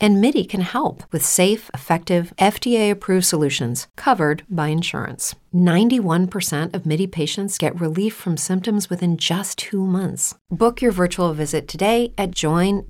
And MIDI can help with safe, effective, FDA approved solutions covered by insurance. 91% of MIDI patients get relief from symptoms within just two months. Book your virtual visit today at joinmidi.com.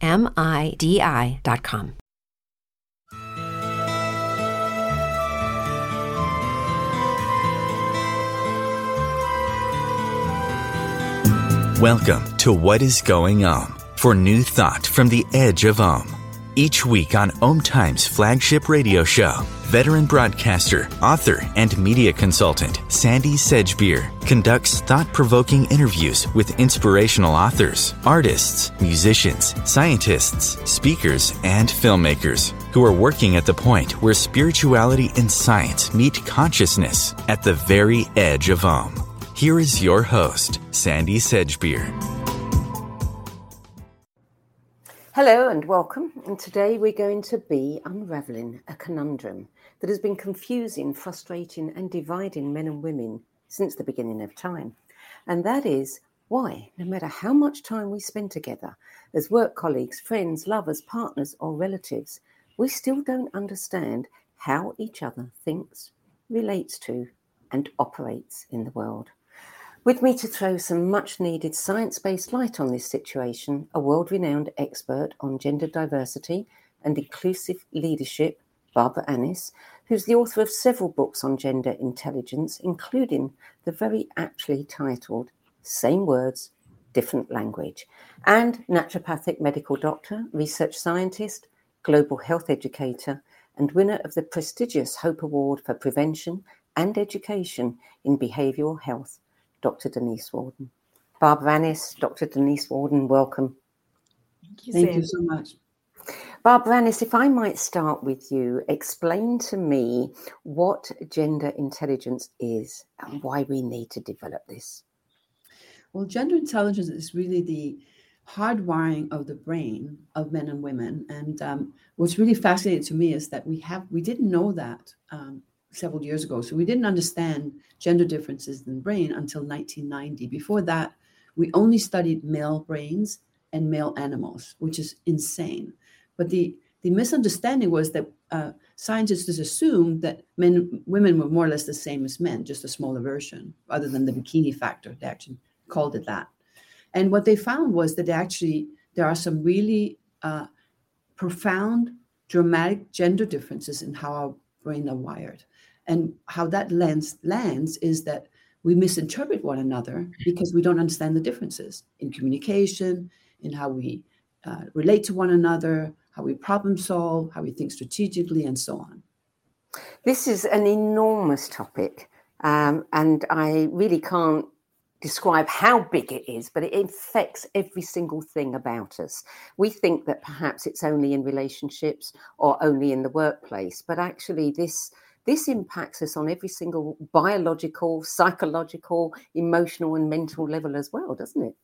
Welcome to What is Going On for new thought from the edge of Om. Each week on Om Times flagship radio show, veteran broadcaster, author, and media consultant Sandy Sedgbeer conducts thought provoking interviews with inspirational authors, artists, musicians, scientists, speakers, and filmmakers who are working at the point where spirituality and science meet consciousness at the very edge of Om. Here is your host, Sandy Sedgbeer. Hello and welcome. And today we're going to be unraveling a conundrum that has been confusing, frustrating, and dividing men and women since the beginning of time. And that is why, no matter how much time we spend together as work colleagues, friends, lovers, partners, or relatives, we still don't understand how each other thinks, relates to, and operates in the world. With me to throw some much needed science based light on this situation, a world renowned expert on gender diversity and inclusive leadership, Barbara Annis, who's the author of several books on gender intelligence, including the very aptly titled Same Words, Different Language, and naturopathic medical doctor, research scientist, global health educator, and winner of the prestigious Hope Award for Prevention and Education in Behavioral Health Dr. Denise Warden. Barbara Annis, Dr. Denise Warden, welcome. Thank you, Thank you so much. Barbara Annis, if I might start with you, explain to me what gender intelligence is and why we need to develop this. Well, gender intelligence is really the hardwiring of the brain of men and women. And um, what's really fascinating to me is that we have we didn't know that um, several years ago. So we didn't understand gender differences in the brain until 1990. Before that, we only studied male brains and male animals, which is insane. But the the misunderstanding was that uh, scientists just assumed that men women were more or less the same as men, just a smaller version, other than the bikini factor. They actually called it that. And what they found was that actually there are some really uh, profound, dramatic gender differences in how our brain are wired. And how that lands is that we misinterpret one another because we don't understand the differences in communication, in how we uh, relate to one another, how we problem solve, how we think strategically, and so on. This is an enormous topic, um, and I really can't describe how big it is, but it affects every single thing about us. We think that perhaps it's only in relationships or only in the workplace, but actually, this this impacts us on every single biological, psychological, emotional, and mental level as well, doesn't it?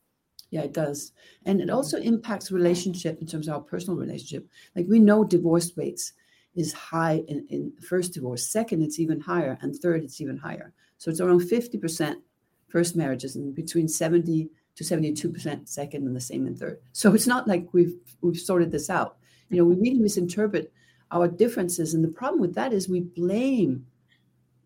Yeah, it does. And it also impacts relationship in terms of our personal relationship. Like we know divorce rates is high in, in first divorce. Second, it's even higher. And third, it's even higher. So it's around 50% first marriages and between 70 to 72% second and the same in third. So it's not like we've we've sorted this out. You know, we mm-hmm. really misinterpret our differences. And the problem with that is we blame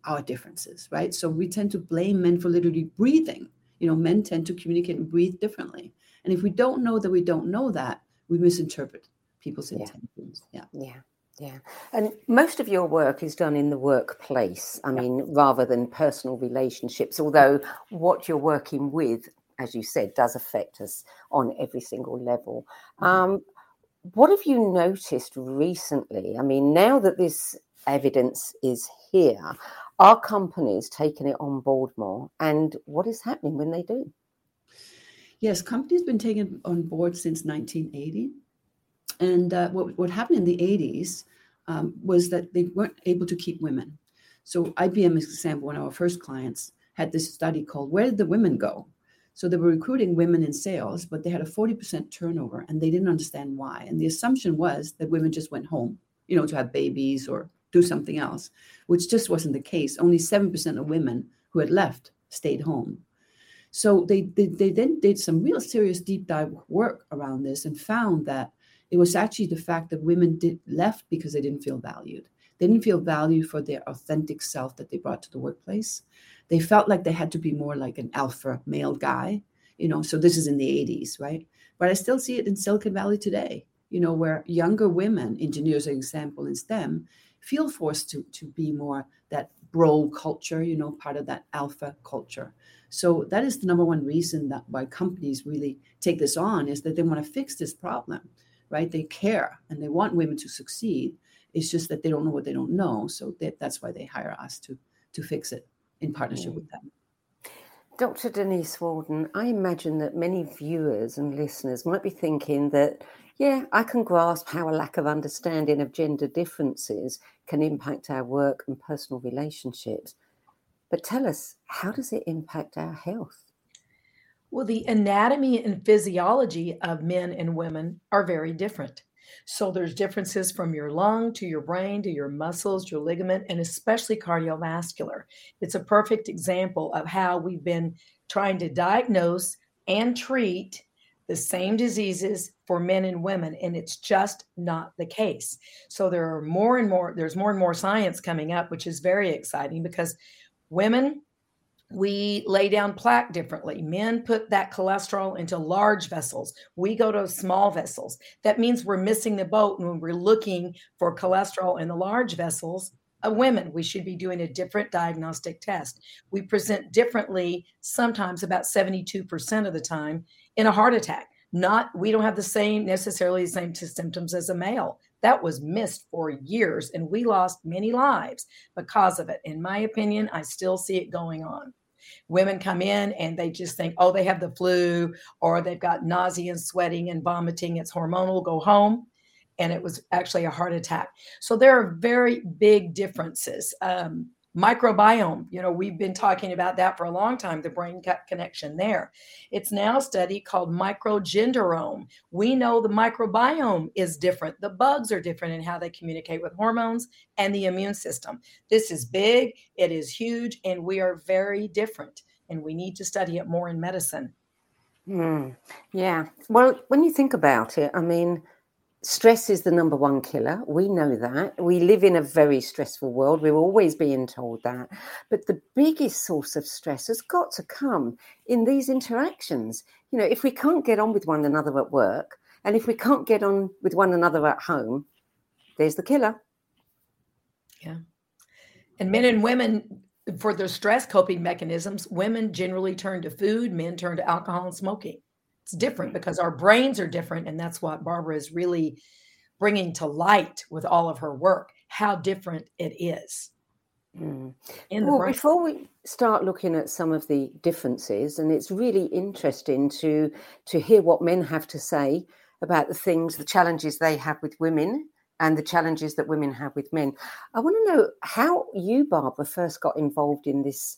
our differences, right? So we tend to blame men for literally breathing. You know, men tend to communicate and breathe differently. And if we don't know that we don't know that, we misinterpret people's intentions. Yeah. Yeah. Yeah. And most of your work is done in the workplace. I mean, rather than personal relationships, although what you're working with, as you said, does affect us on every single level. Mm-hmm. Um, what have you noticed recently? I mean, now that this evidence is here, are companies taking it on board more? And what is happening when they do? Yes, companies have been taken on board since 1980. And uh, what, what happened in the 80s um, was that they weren't able to keep women. So IBM, as example, one of our first clients, had this study called "Where Did the Women Go?" So they were recruiting women in sales, but they had a 40% turnover and they didn't understand why. And the assumption was that women just went home, you know, to have babies or do something else, which just wasn't the case. Only 7% of women who had left stayed home. So they, they, they then did some real serious deep dive work around this and found that it was actually the fact that women did left because they didn't feel valued. They didn't feel valued for their authentic self that they brought to the workplace. They felt like they had to be more like an alpha male guy, you know. So this is in the 80s, right? But I still see it in Silicon Valley today, you know, where younger women, engineers, for example, in STEM, feel forced to to be more that bro culture, you know, part of that alpha culture. So that is the number one reason that why companies really take this on is that they want to fix this problem, right? They care and they want women to succeed. It's just that they don't know what they don't know. So that, that's why they hire us to to fix it in partnership mm. with them. Dr. Denise Warden, I imagine that many viewers and listeners might be thinking that, yeah, I can grasp how a lack of understanding of gender differences can impact our work and personal relationships. But tell us, how does it impact our health? Well, the anatomy and physiology of men and women are very different. So there's differences from your lung to your brain to your muscles, your ligament, and especially cardiovascular. It's a perfect example of how we've been trying to diagnose and treat the same diseases for men and women and it's just not the case so there are more and more there's more and more science coming up which is very exciting because women we lay down plaque differently. Men put that cholesterol into large vessels. We go to small vessels. That means we're missing the boat when we're looking for cholesterol in the large vessels. Of women, we should be doing a different diagnostic test. We present differently, sometimes about 72% of the time, in a heart attack. Not, we don't have the same, necessarily the same symptoms as a male. That was missed for years, and we lost many lives because of it. In my opinion, I still see it going on. Women come in and they just think, oh, they have the flu or they've got nausea and sweating and vomiting. It's hormonal, go home. And it was actually a heart attack. So there are very big differences. Um, microbiome. You know we've been talking about that for a long time the brain connection there. It's now a study called microgenderome. We know the microbiome is different. The bugs are different in how they communicate with hormones and the immune system. This is big it is huge and we are very different and we need to study it more in medicine. Mm, yeah. Well when you think about it i mean stress is the number one killer. We know that. We live in a very stressful world. We're always being told that. But the biggest source of stress has got to come in these interactions. You know, if we can't get on with one another at work, and if we can't get on with one another at home, there's the killer. Yeah. And men and women, for their stress coping mechanisms, women generally turn to food, men turn to alcohol and smoking it's different because our brains are different and that's what barbara is really bringing to light with all of her work how different it is mm. well, before we start looking at some of the differences and it's really interesting to to hear what men have to say about the things the challenges they have with women and the challenges that women have with men. I want to know how you barbara first got involved in this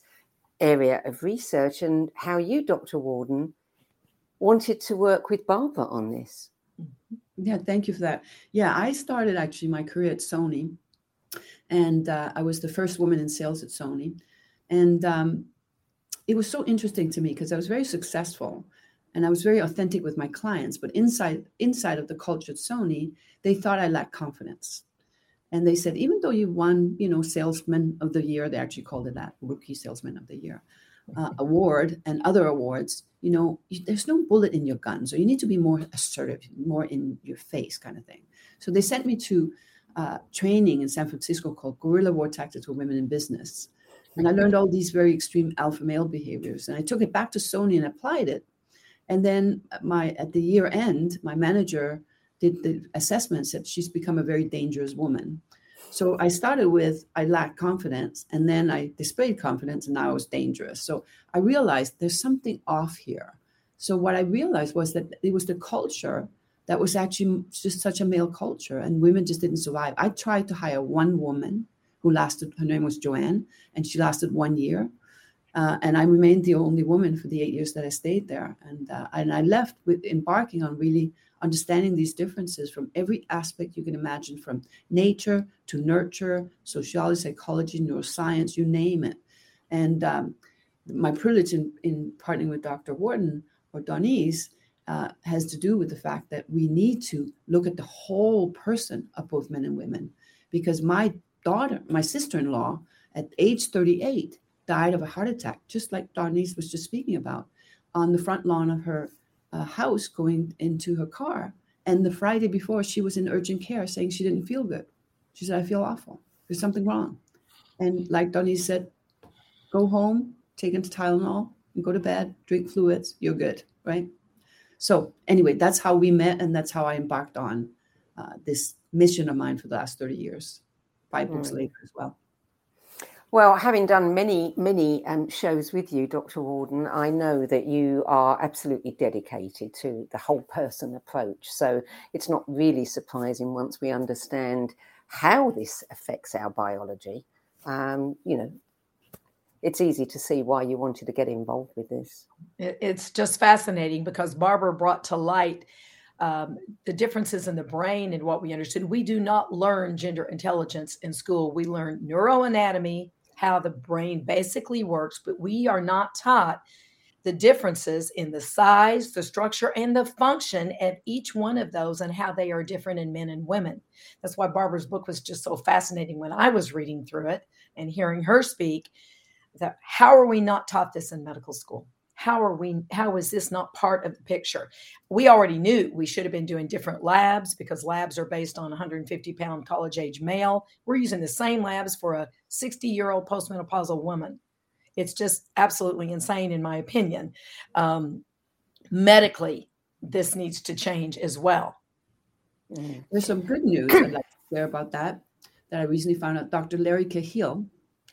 area of research and how you dr warden wanted to work with Barbara on this. Mm-hmm. Yeah, thank you for that. Yeah, I started actually my career at Sony, and uh, I was the first woman in sales at Sony, and um, it was so interesting to me because I was very successful, and I was very authentic with my clients. But inside inside of the culture at Sony, they thought I lacked confidence, and they said even though you won, you know, salesman of the year, they actually called it that, rookie salesman of the year uh, award and other awards, you know, there's no bullet in your gun. So you need to be more assertive, more in your face kind of thing. So they sent me to uh, training in San Francisco called Guerrilla War Tactics for Women in Business. And I learned all these very extreme alpha male behaviors. And I took it back to Sony and applied it. And then my at the year end, my manager did the assessment, said she's become a very dangerous woman. So I started with I lacked confidence, and then I displayed confidence, and now I was dangerous. So I realized there's something off here. So what I realized was that it was the culture that was actually just such a male culture, and women just didn't survive. I tried to hire one woman who lasted. Her name was Joanne, and she lasted one year. Uh, and I remained the only woman for the eight years that I stayed there. And, uh, and I left with embarking on really understanding these differences from every aspect you can imagine from nature to nurture, sociology, psychology, neuroscience, you name it. And um, my privilege in, in partnering with Dr. Wharton or Dawnese uh, has to do with the fact that we need to look at the whole person of both men and women. Because my daughter, my sister in law, at age 38, died of a heart attack, just like Dawnese was just speaking about, on the front lawn of her uh, house going into her car. And the Friday before, she was in urgent care saying she didn't feel good. She said, I feel awful. There's something wrong. And like Dawnese said, go home, take into Tylenol, and go to bed, drink fluids, you're good, right? So, anyway, that's how we met, and that's how I embarked on uh, this mission of mine for the last 30 years, five mm. books later as well. Well, having done many, many um, shows with you, Dr. Warden, I know that you are absolutely dedicated to the whole person approach. So it's not really surprising once we understand how this affects our biology. Um, you know, it's easy to see why you wanted to get involved with this. It's just fascinating because Barbara brought to light um, the differences in the brain and what we understood. We do not learn gender intelligence in school. We learn neuroanatomy, how the brain basically works, but we are not taught the differences in the size, the structure, and the function of each one of those and how they are different in men and women. That's why Barbara's book was just so fascinating when I was reading through it and hearing her speak. That how are we not taught this in medical school? How are we how is this not part of the picture? We already knew we should have been doing different labs because labs are based on 150 pound college age male. We're using the same labs for a 60 year old postmenopausal woman. It's just absolutely insane in my opinion. Um, medically this needs to change as well. Mm. there's some good news i'd like to share about that that i recently found out dr larry cahill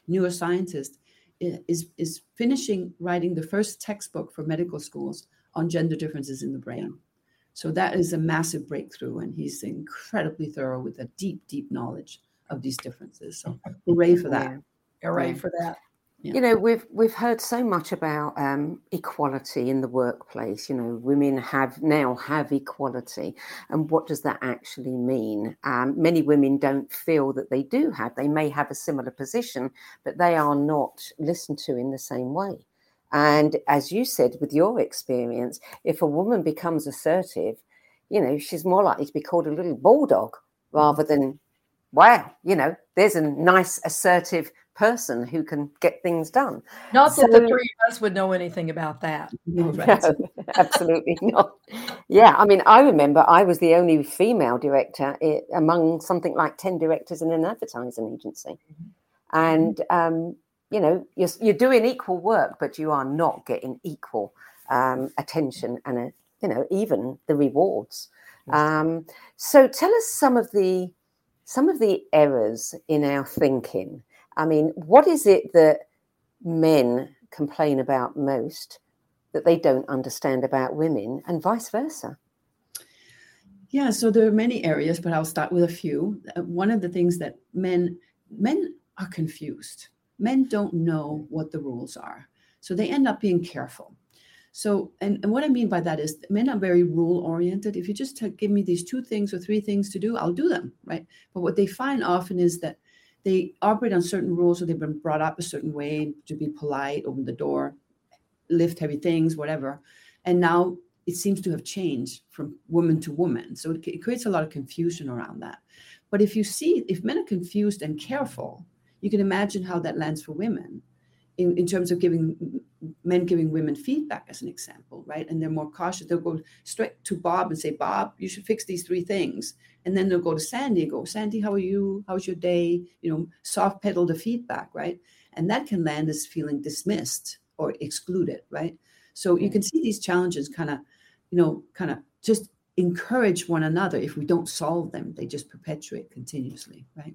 neuroscientist is is finishing writing the first textbook for medical schools on gender differences in the brain. So that is a massive breakthrough, and he's incredibly thorough with a deep, deep knowledge of these differences. So hooray for that! Yeah. Hooray for that! Yeah. You know, we've we've heard so much about um, equality in the workplace. You know, women have now have equality, and what does that actually mean? Um, many women don't feel that they do have. They may have a similar position, but they are not listened to in the same way. And as you said, with your experience, if a woman becomes assertive, you know, she's more likely to be called a little bulldog rather than, wow, you know, there's a nice assertive person who can get things done. Not so, that the three of us would know anything about that. No, absolutely not. Yeah, I mean, I remember I was the only female director among something like 10 directors in an advertising agency. Mm-hmm. And, um, you know, you're, you're doing equal work, but you are not getting equal um, attention and, a, you know, even the rewards. Um, so tell us some of the some of the errors in our thinking I mean, what is it that men complain about most that they don't understand about women and vice versa? Yeah, so there are many areas, but I'll start with a few. Uh, one of the things that men men are confused. Men don't know what the rules are. So they end up being careful. So, and, and what I mean by that is men are very rule oriented. If you just give me these two things or three things to do, I'll do them, right? But what they find often is that they operate on certain rules, or they've been brought up a certain way to be polite, open the door, lift heavy things, whatever. And now it seems to have changed from woman to woman. So it, it creates a lot of confusion around that. But if you see, if men are confused and careful, you can imagine how that lands for women in, in terms of giving men giving women feedback as an example, right? And they're more cautious. They'll go straight to Bob and say, Bob, you should fix these three things. And then they'll go to Sandy and go, Sandy, how are you? How's your day? You know, soft pedal the feedback, right? And that can land as feeling dismissed or excluded, right? So you can see these challenges kind of, you know, kind of just encourage one another. If we don't solve them, they just perpetuate continuously, right?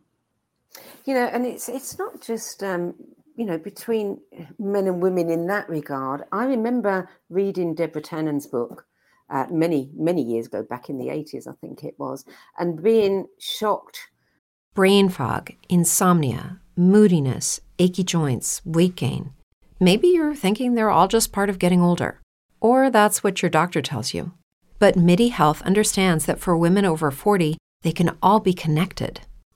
You know, and it's it's not just um, you know, between men and women in that regard. I remember reading Deborah Tannen's book uh, many, many years ago, back in the 80s, I think it was, and being shocked. Brain fog, insomnia, moodiness, achy joints, weight gain. Maybe you're thinking they're all just part of getting older, or that's what your doctor tells you. But MIDI Health understands that for women over 40, they can all be connected.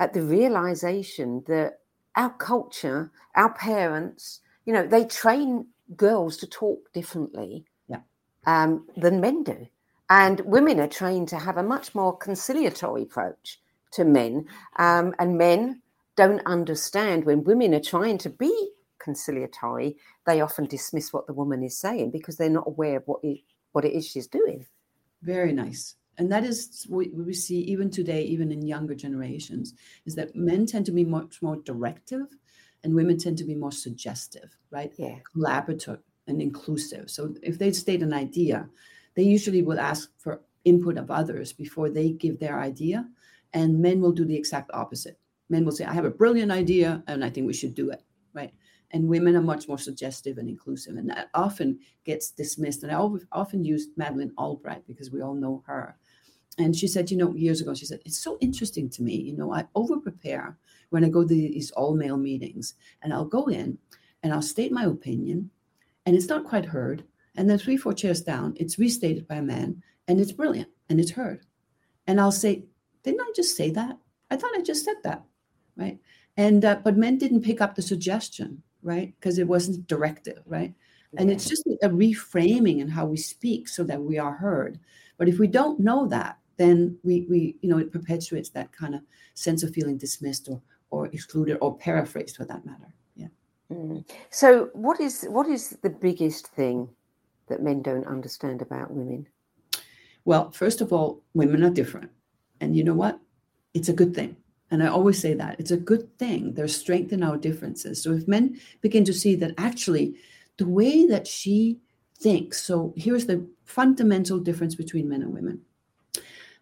at the realization that our culture, our parents, you know, they train girls to talk differently yeah. um, than men do. And women are trained to have a much more conciliatory approach to men. Um, and men don't understand when women are trying to be conciliatory, they often dismiss what the woman is saying because they're not aware of what it, what it is she's doing. Very nice and that is what we see even today even in younger generations is that men tend to be much more directive and women tend to be more suggestive right? Yeah. Collaborative and inclusive. So if they state an idea they usually will ask for input of others before they give their idea. And men will do the exact opposite. Men will say i have a brilliant idea and i think we should do it right and women are much more suggestive and inclusive and that often gets dismissed and i often use madeleine albright because we all know her and she said, you know, years ago, she said, it's so interesting to me. You know, I over prepare when I go to these all male meetings, and I'll go in and I'll state my opinion, and it's not quite heard. And then three, four chairs down, it's restated by a man, and it's brilliant and it's heard. And I'll say, didn't I just say that? I thought I just said that, right? And uh, but men didn't pick up the suggestion, right? Because it wasn't directive, right? And it's just a reframing in how we speak so that we are heard. But if we don't know that, then we, we you know, it perpetuates that kind of sense of feeling dismissed or, or excluded or paraphrased for that matter. Yeah. Mm. So what is what is the biggest thing that men don't understand about women? Well, first of all, women are different. And you know what? It's a good thing. And I always say that it's a good thing. There's strength in our differences. So if men begin to see that actually the way that she thinks, so here's the fundamental difference between men and women.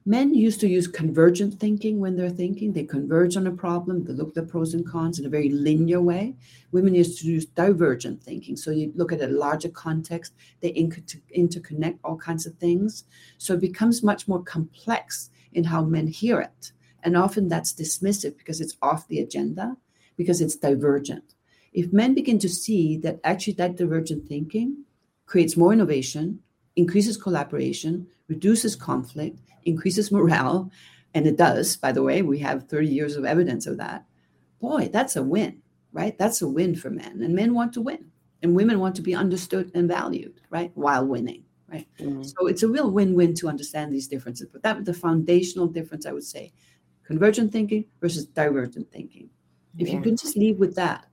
Men used to use convergent thinking when they're thinking. They converge on a problem, they look at the pros and cons in a very linear way. Women used to use divergent thinking. So you look at a larger context, they inter- interconnect all kinds of things. So it becomes much more complex in how men hear it. And often that's dismissive because it's off the agenda, because it's divergent. If men begin to see that actually that divergent thinking creates more innovation, increases collaboration, reduces conflict, increases morale, and it does, by the way, we have 30 years of evidence of that. Boy, that's a win, right? That's a win for men. And men want to win. And women want to be understood and valued, right? While winning, right? Mm-hmm. So it's a real win-win to understand these differences. But that was the foundational difference, I would say, convergent thinking versus divergent thinking. If yeah. you can just leave with that,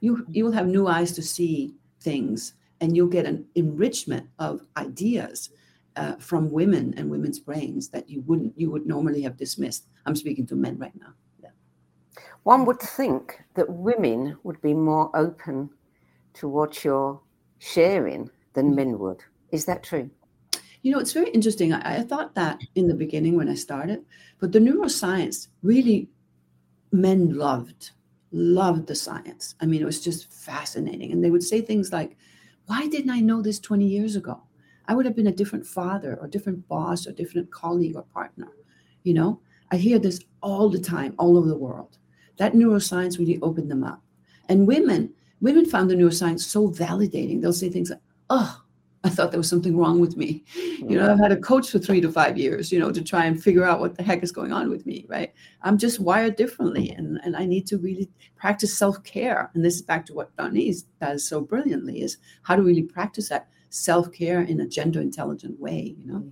you you will have new eyes to see things and you'll get an enrichment of ideas uh, from women and women's brains that you wouldn't you would normally have dismissed. I'm speaking to men right now. Yeah. One would think that women would be more open to what you're sharing than men would. Is that true? You know, it's very interesting. I, I, thought that in the beginning when I started, but the neuroscience really men loved, loved the science. I mean, it was just fascinating. And they would say things like, Why didn't I know this 20 years ago? I would have been a different father or different boss or different colleague or partner. You know, I hear this all the time, all over the world. That neuroscience really opened them up. And women, women found the neuroscience so validating. They'll say things like, oh, I thought there was something wrong with me. You know, I've had a coach for three to five years, you know, to try and figure out what the heck is going on with me, right? I'm just wired differently and, and I need to really practice self-care. And this is back to what Darnese does so brilliantly is how to really practice that self-care in a gender intelligent way, you know.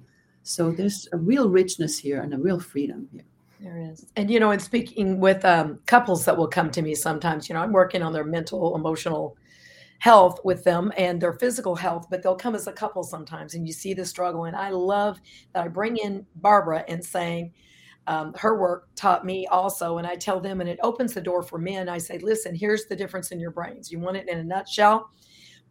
So there's a real richness here and a real freedom here. There is. And, you know, in speaking with um, couples that will come to me sometimes, you know, I'm working on their mental, emotional health with them and their physical health, but they'll come as a couple sometimes and you see the struggle. And I love that I bring in Barbara and saying, um, her work taught me also, and I tell them, and it opens the door for men. I say, listen, here's the difference in your brains. You want it in a nutshell?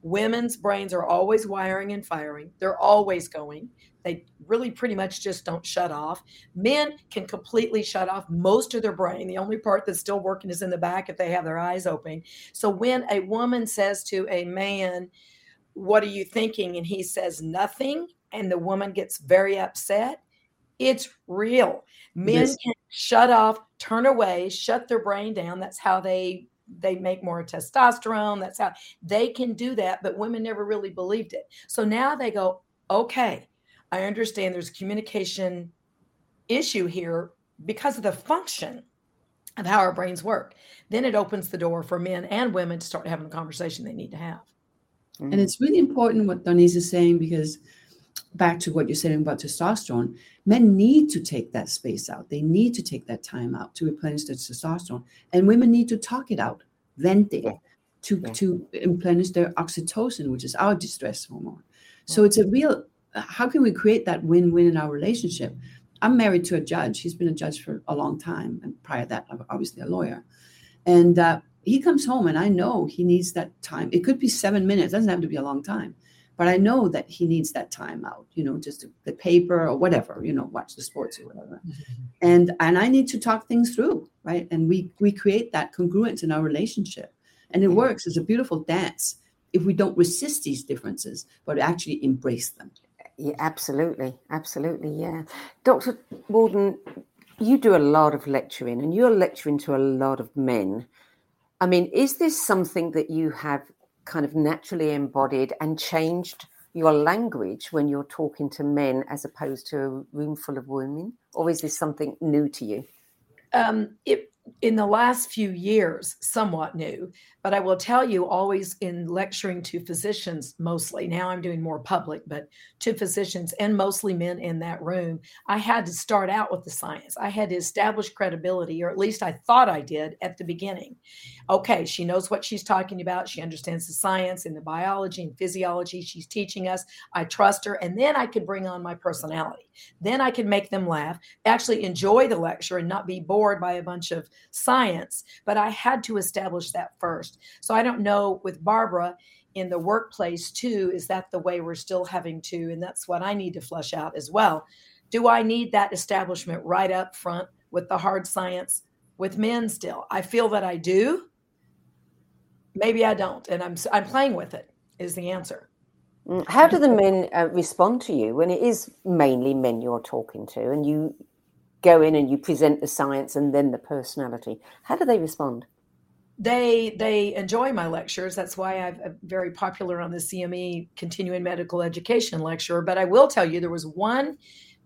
Women's brains are always wiring and firing, they're always going. They really pretty much just don't shut off. Men can completely shut off most of their brain. The only part that's still working is in the back if they have their eyes open. So when a woman says to a man, What are you thinking? and he says nothing, and the woman gets very upset, it's real. Men yes. can shut off, turn away, shut their brain down. That's how they they make more testosterone. That's how they can do that, but women never really believed it. So now they go, okay, I understand there's a communication issue here because of the function of how our brains work. Then it opens the door for men and women to start having the conversation they need to have. And it's really important what Darnese is saying because back to what you're saying about testosterone, men need to take that space out. They need to take that time out to replenish their testosterone. And women need to talk it out, vent it, to, yeah. to replenish their oxytocin, which is our distress hormone. So it's a real how can we create that win-win in our relationship? I'm married to a judge. He's been a judge for a long time, and prior to that, I'm obviously a lawyer. And uh, he comes home, and I know he needs that time. It could be seven minutes; it doesn't have to be a long time, but I know that he needs that time out. You know, just the paper or whatever. You know, watch the sports or whatever. Mm-hmm. And and I need to talk things through, right? And we we create that congruence in our relationship, and it mm-hmm. works. It's a beautiful dance if we don't resist these differences, but actually embrace them. Yeah, absolutely, absolutely, yeah. Dr. Walden, you do a lot of lecturing, and you're lecturing to a lot of men. I mean, is this something that you have kind of naturally embodied and changed your language when you're talking to men as opposed to a room full of women, or is this something new to you? Um, it in the last few years somewhat new but i will tell you always in lecturing to physicians mostly now i'm doing more public but to physicians and mostly men in that room i had to start out with the science. I had to establish credibility or at least i thought i did at the beginning. Okay she knows what she's talking about. She understands the science and the biology and physiology she's teaching us. I trust her and then i could bring on my personality. Then i could make them laugh actually enjoy the lecture and not be bored by a bunch of science, but I had to establish that first. So I don't know with Barbara in the workplace too, is that the way we're still having to? And that's what I need to flush out as well. Do I need that establishment right up front with the hard science with men still? I feel that I do. Maybe I don't, and I'm I'm playing with it. Is the answer. Mm, how do the men uh, respond to you when it is mainly men you're talking to, and you go in and you present the science and then the personality. How do they respond? They they enjoy my lectures. That's why I'm very popular on the CME continuing medical education lecture. But I will tell you, there was one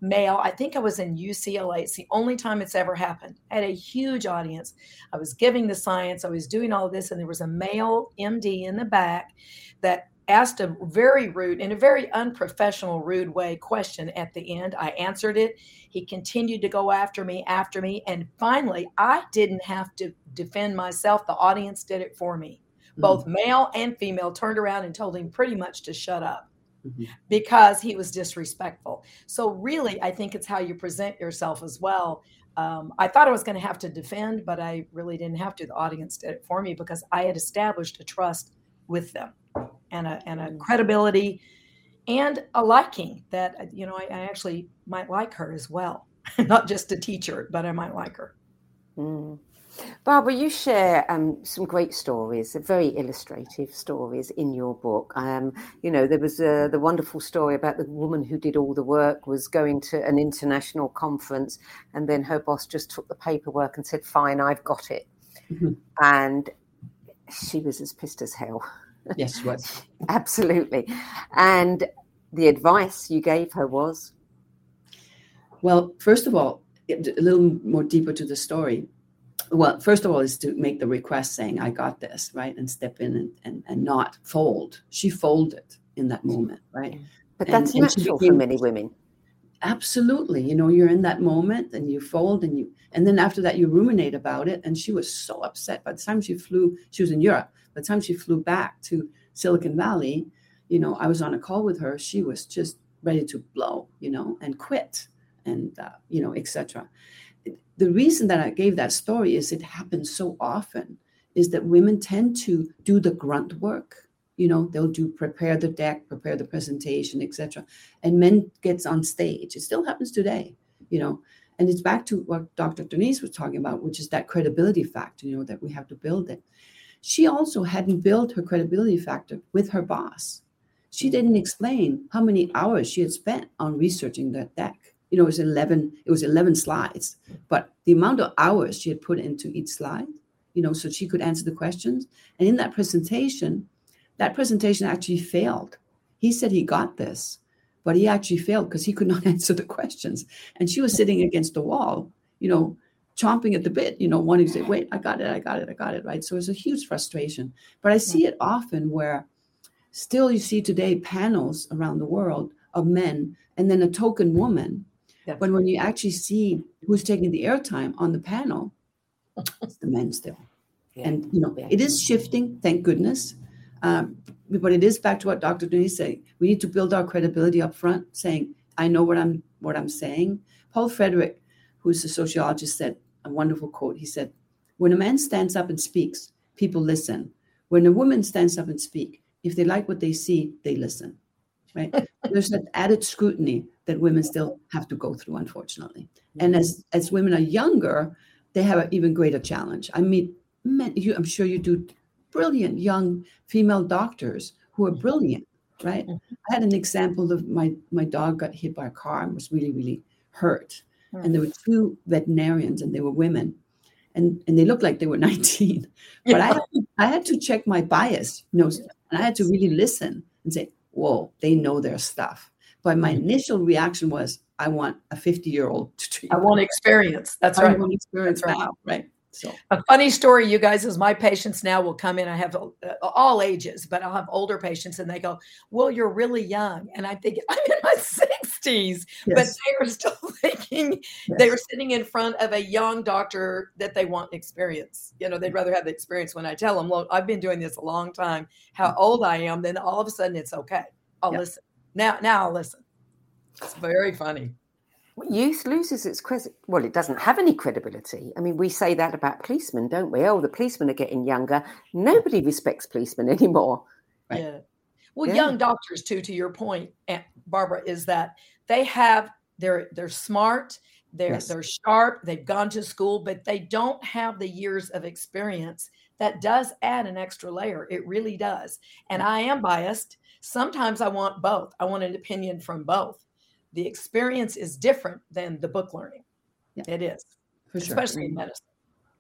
male. I think I was in UCLA. It's the only time it's ever happened. I had a huge audience. I was giving the science. I was doing all this, and there was a male MD in the back that asked a very rude, in a very unprofessional, rude way question at the end. I answered it. He continued to go after me, after me. And finally, I didn't have to defend myself. The audience did it for me. Mm-hmm. Both male and female turned around and told him pretty much to shut up. Mm-hmm. Because he was disrespectful. So, really, I think it's how you present yourself as well. Um, I thought I was going to have to defend, but I really didn't have to. The audience did it for me because I had established a trust with them and a, and a mm. credibility and a liking that, you know, I, I actually might like her as well. Not just a teacher, but I might like her. Mm. Barbara, you share um, some great stories, very illustrative stories in your book. Um, you know, there was uh, the wonderful story about the woman who did all the work was going to an international conference, and then her boss just took the paperwork and said, "Fine, I've got it," mm-hmm. and she was as pissed as hell. Yes, she was absolutely. And the advice you gave her was, well, first of all, a little more deeper to the story well, first of all, is to make the request saying, I got this, right? And step in and, and, and not fold. She folded in that moment, right? But that's and, natural and became, for many women. Absolutely. You know, you're in that moment and you fold and you, and then after that, you ruminate about it. And she was so upset. By the time she flew, she was in Europe. By the time she flew back to Silicon Valley, you know, I was on a call with her. She was just ready to blow, you know, and quit and, uh, you know, etc the reason that I gave that story is it happens so often is that women tend to do the grunt work. You know, they'll do prepare the deck, prepare the presentation, etc. And men gets on stage. It still happens today, you know. And it's back to what Dr. Denise was talking about, which is that credibility factor, you know, that we have to build it. She also hadn't built her credibility factor with her boss. She didn't explain how many hours she had spent on researching that deck you know, it was 11, it was 11 slides, but the amount of hours she had put into each slide, you know, so she could answer the questions. And in that presentation, that presentation actually failed. He said he got this, but he actually failed because he could not answer the questions. And she was sitting against the wall, you know, chomping at the bit, you know, wanting to say, wait, I got it, I got it, I got it, right? So it's a huge frustration. But I see it often where still you see today panels around the world of men and then a token woman but when you actually see who's taking the airtime on the panel, it's the men still. Yeah. And you know, yeah. it is shifting, thank goodness. Um, but it is back to what Dr. Denise said. We need to build our credibility up front, saying, I know what I'm what I'm saying. Paul Frederick, who's a sociologist, said a wonderful quote. He said, When a man stands up and speaks, people listen. When a woman stands up and speak, if they like what they see, they listen. Right? There's that added scrutiny that women still have to go through, unfortunately. And as as women are younger, they have an even greater challenge. I meet men, you, I'm sure you do brilliant young female doctors who are mm-hmm. brilliant, right? Mm-hmm. I had an example of my my dog got hit by a car and was really really hurt, mm-hmm. and there were two veterinarians and they were women, and and they looked like they were 19, but I had to, I had to check my bias, you know, and I had to really listen and say, whoa, they know their stuff but my mm-hmm. initial reaction was, I want a 50 year old to treat. I want experience. That's I right. want experience That's now, right. right? So a funny story, you guys, is my patients now will come in. I have uh, all ages, but I'll have older patients, and they go, "Well, you're really young," and I think I'm in my sixties, yes. but they are still thinking yes. they were sitting in front of a young doctor that they want experience. You know, they'd rather have the experience. When I tell them, "Look, I've been doing this a long time. How mm. old I am," then all of a sudden it's okay. I'll yep. listen. Now, now I'll listen. It's very funny. Youth loses its credit. Well, it doesn't have any credibility. I mean, we say that about policemen, don't we? Oh, the policemen are getting younger. Nobody respects policemen anymore. Right? Yeah. Well, yeah. young doctors too. To your point, Barbara, is that they have they're they're smart, they're yes. they're sharp, they've gone to school, but they don't have the years of experience. That does add an extra layer. It really does. And I am biased. Sometimes I want both. I want an opinion from both the experience is different than the book learning. Yeah. It is, For especially sure. in medicine.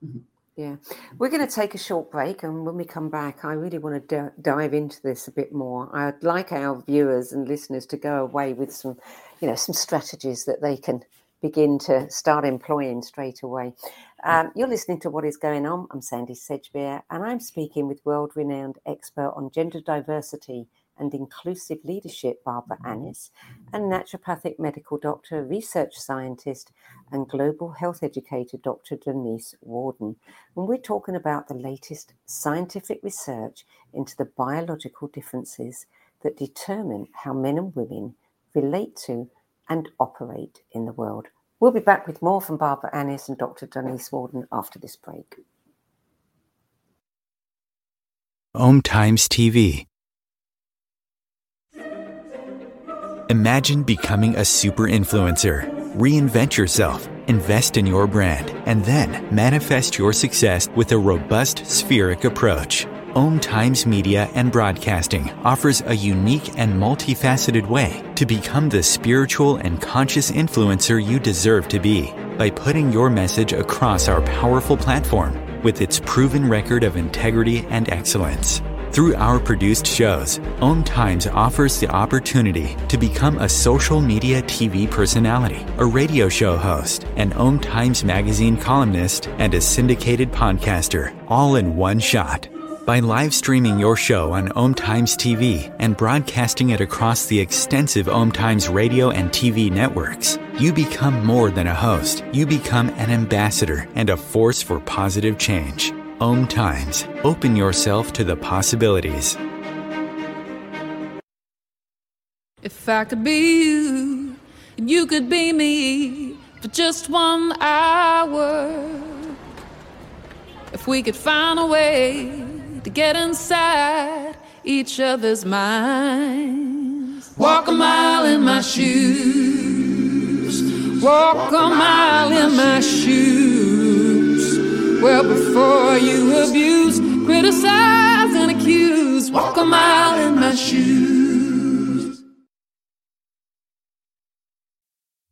Mm-hmm. Yeah, we're going to take a short break, and when we come back, I really want to d- dive into this a bit more. I'd like our viewers and listeners to go away with some, you know, some strategies that they can begin to start employing straight away. Um, you're listening to What Is Going On. I'm Sandy Sedgbeer, and I'm speaking with world-renowned expert on gender diversity and Inclusive Leadership, Barbara mm-hmm. Annis, mm-hmm. and naturopathic medical doctor, research scientist, and global health educator, Dr. Denise Warden. And we're talking about the latest scientific research into the biological differences that determine how men and women relate to and operate in the world. We'll be back with more from Barbara Annis and Dr. Denise Warden after this break. Om Times TV Imagine becoming a super influencer. Reinvent yourself, invest in your brand, and then manifest your success with a robust spheric approach. Om Times Media and Broadcasting offers a unique and multifaceted way to become the spiritual and conscious influencer you deserve to be by putting your message across our powerful platform with its proven record of integrity and excellence. Through our produced shows, Om Times offers the opportunity to become a social media TV personality, a radio show host, an Om Times magazine columnist, and a syndicated podcaster, all in one shot. By live streaming your show on Om Times TV and broadcasting it across the extensive Om Times radio and TV networks, you become more than a host. You become an ambassador and a force for positive change. Om Times. Open yourself to the possibilities. If I could be you, and you could be me for just one hour. If we could find a way to get inside each other's minds. Walk a mile in my shoes. Walk a mile in my shoes. Well, before you abuse, criticize, and accuse, walk a mile in my shoes.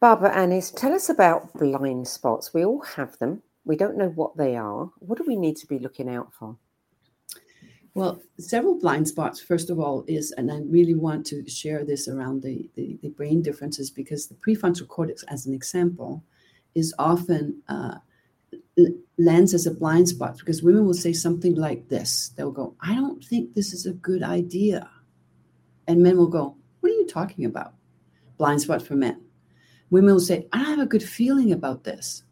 Barbara Annis, tell us about blind spots. We all have them. We don't know what they are. What do we need to be looking out for? Well, several blind spots, first of all, is, and I really want to share this around the, the, the brain differences because the prefrontal cortex, as an example, is often uh, lands as a blind spot because women will say something like this. They'll go, I don't think this is a good idea. And men will go, What are you talking about? Blind spot for men. Women will say, I don't have a good feeling about this.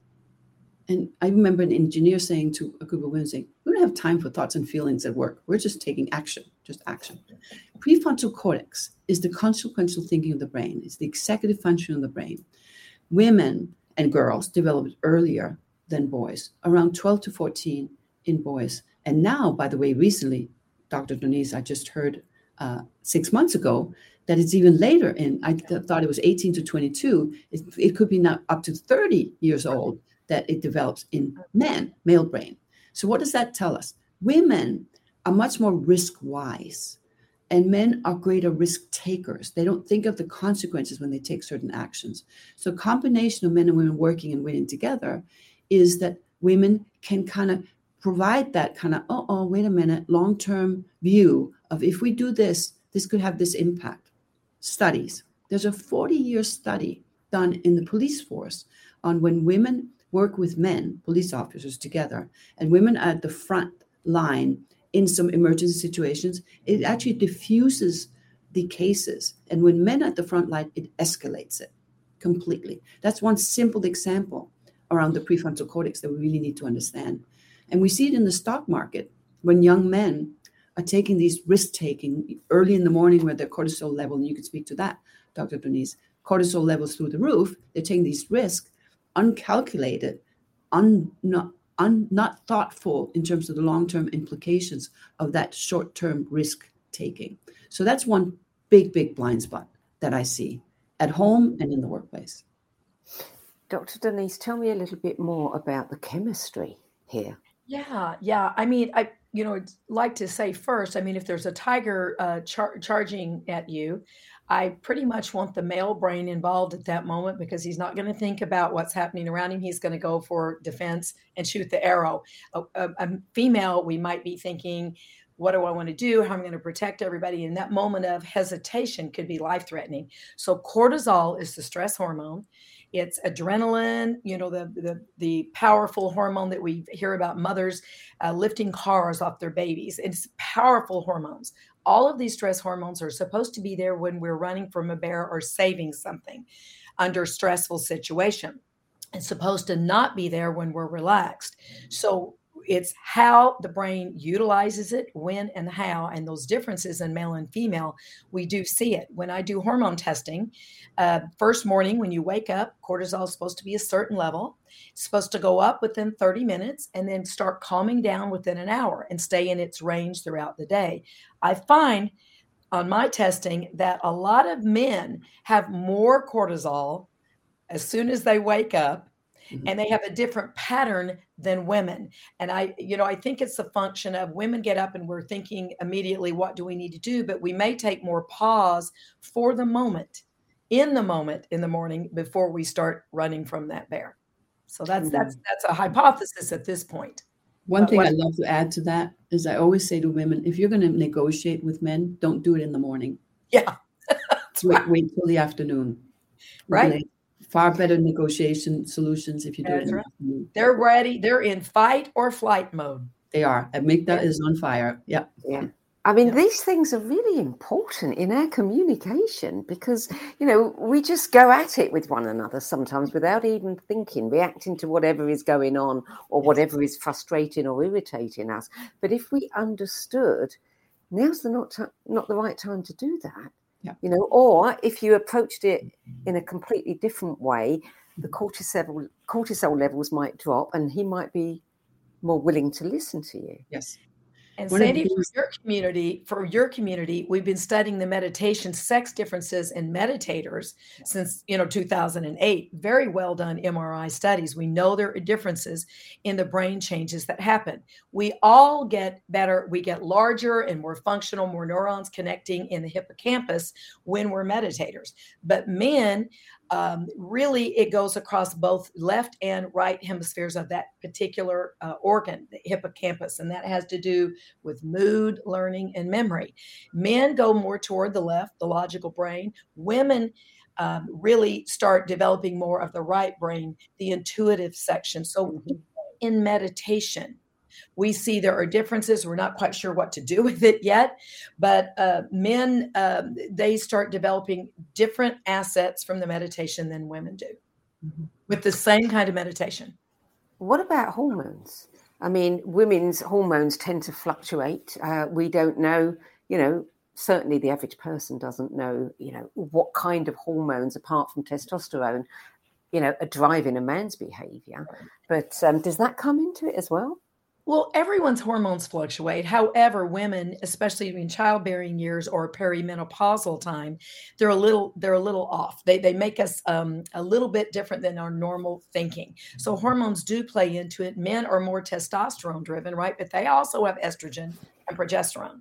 And I remember an engineer saying to a group of women, saying, We don't have time for thoughts and feelings at work. We're just taking action, just action. Prefrontal cortex is the consequential thinking of the brain, it's the executive function of the brain. Women and girls develop it earlier than boys, around 12 to 14 in boys. And now, by the way, recently, Dr. Denise, I just heard uh, six months ago that it's even later in, I th- thought it was 18 to 22. It, it could be now up to 30 years old that it develops in men, male brain. So, what does that tell us? Women are much more risk wise, and men are greater risk takers. They don't think of the consequences when they take certain actions. So, combination of men and women working and winning together is that women can kind of provide that kind of, oh, oh, wait a minute, long term view of if we do this, this could have this impact. Studies. There's a 40 year study done in the police force on when women work with men, police officers together, and women at the front line in some emergency situations, it actually diffuses the cases. And when men at the front line, it escalates it completely. That's one simple example around the prefrontal cortex that we really need to understand. And we see it in the stock market when young men are taking these risk taking early in the morning where their cortisol level, and you can speak to that, Dr. Denise, cortisol levels through the roof, they're taking these risks, uncalculated, un, not, un, not thoughtful in terms of the long term implications of that short term risk taking. So that's one big, big blind spot that I see at home and in the workplace. Dr. Denise, tell me a little bit more about the chemistry here. Yeah, yeah. I mean, I you know like to say first. I mean, if there's a tiger uh, char- charging at you, I pretty much want the male brain involved at that moment because he's not going to think about what's happening around him. He's going to go for defense and shoot the arrow. A, a, a female, we might be thinking, what do I want to do? How am I going to protect everybody? And that moment of hesitation could be life threatening. So, cortisol is the stress hormone. It's adrenaline, you know, the the, the powerful hormone that we hear about mothers uh, lifting cars off their babies. It's powerful hormones. All of these stress hormones are supposed to be there when we're running from a bear or saving something under stressful situation. It's supposed to not be there when we're relaxed. So it's how the brain utilizes it, when and how, and those differences in male and female, we do see it. When I do hormone testing, uh, first morning when you wake up, cortisol is supposed to be a certain level. It's supposed to go up within 30 minutes and then start calming down within an hour and stay in its range throughout the day. I find on my testing that a lot of men have more cortisol as soon as they wake up Mm-hmm. and they have a different pattern than women. And i you know i think it's a function of women get up and we're thinking immediately what do we need to do? But we may take more pause for the moment in the moment in the morning before we start running from that bear. So that's mm-hmm. that's that's a hypothesis at this point. One but thing what, i love to add to that is i always say to women if you're going to negotiate with men don't do it in the morning. Yeah. Wait, right. wait till the afternoon. Right far better negotiation solutions if you do That's it. Right. They're ready. They're in fight or flight mode. They are. Amygdala yeah. is on fire. Yeah. Yeah. I mean, yeah. these things are really important in our communication because, you know, we just go at it with one another sometimes without even thinking, reacting to whatever is going on or whatever is frustrating or irritating us. But if we understood, now's the not, not the right time to do that yeah. You know, or if you approached it in a completely different way, the cortisol cortisol levels might drop and he might be more willing to listen to you. Yes. And One Sandy, for your community, for your community, we've been studying the meditation sex differences in meditators since you know 2008. Very well done MRI studies. We know there are differences in the brain changes that happen. We all get better. We get larger and more functional, more neurons connecting in the hippocampus when we're meditators. But men um, really it goes across both left and right hemispheres of that particular uh, organ, the hippocampus, and that has to do with mood, learning, and memory. Men go more toward the left, the logical brain. Women um, really start developing more of the right brain, the intuitive section. So mm-hmm. in meditation, we see there are differences. We're not quite sure what to do with it yet, but uh, men um, they start developing different assets from the meditation than women do, mm-hmm. with the same kind of meditation. What about hormones? I mean, women's hormones tend to fluctuate. Uh, we don't know, you know, certainly the average person doesn't know, you know, what kind of hormones apart from testosterone, you know, are driving a man's behavior. But um, does that come into it as well? Well, everyone's hormones fluctuate. However, women, especially in childbearing years or perimenopausal time, they're a little they're a little off. They they make us um, a little bit different than our normal thinking. So hormones do play into it. Men are more testosterone driven, right? But they also have estrogen and progesterone.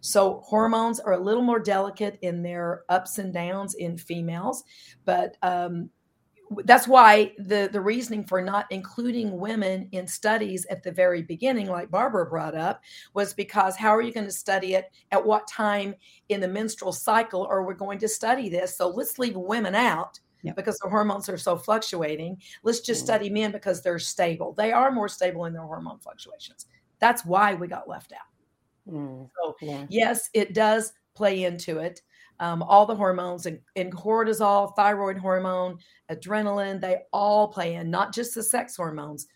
So hormones are a little more delicate in their ups and downs in females, but um, that's why the the reasoning for not including women in studies at the very beginning like barbara brought up was because how are you going to study it at what time in the menstrual cycle are we going to study this so let's leave women out yeah. because the hormones are so fluctuating let's just mm. study men because they're stable they are more stable in their hormone fluctuations that's why we got left out mm. so yeah. yes it does play into it um, all the hormones and, and, cortisol, thyroid hormone, adrenaline, they all play in, not just the sex hormones,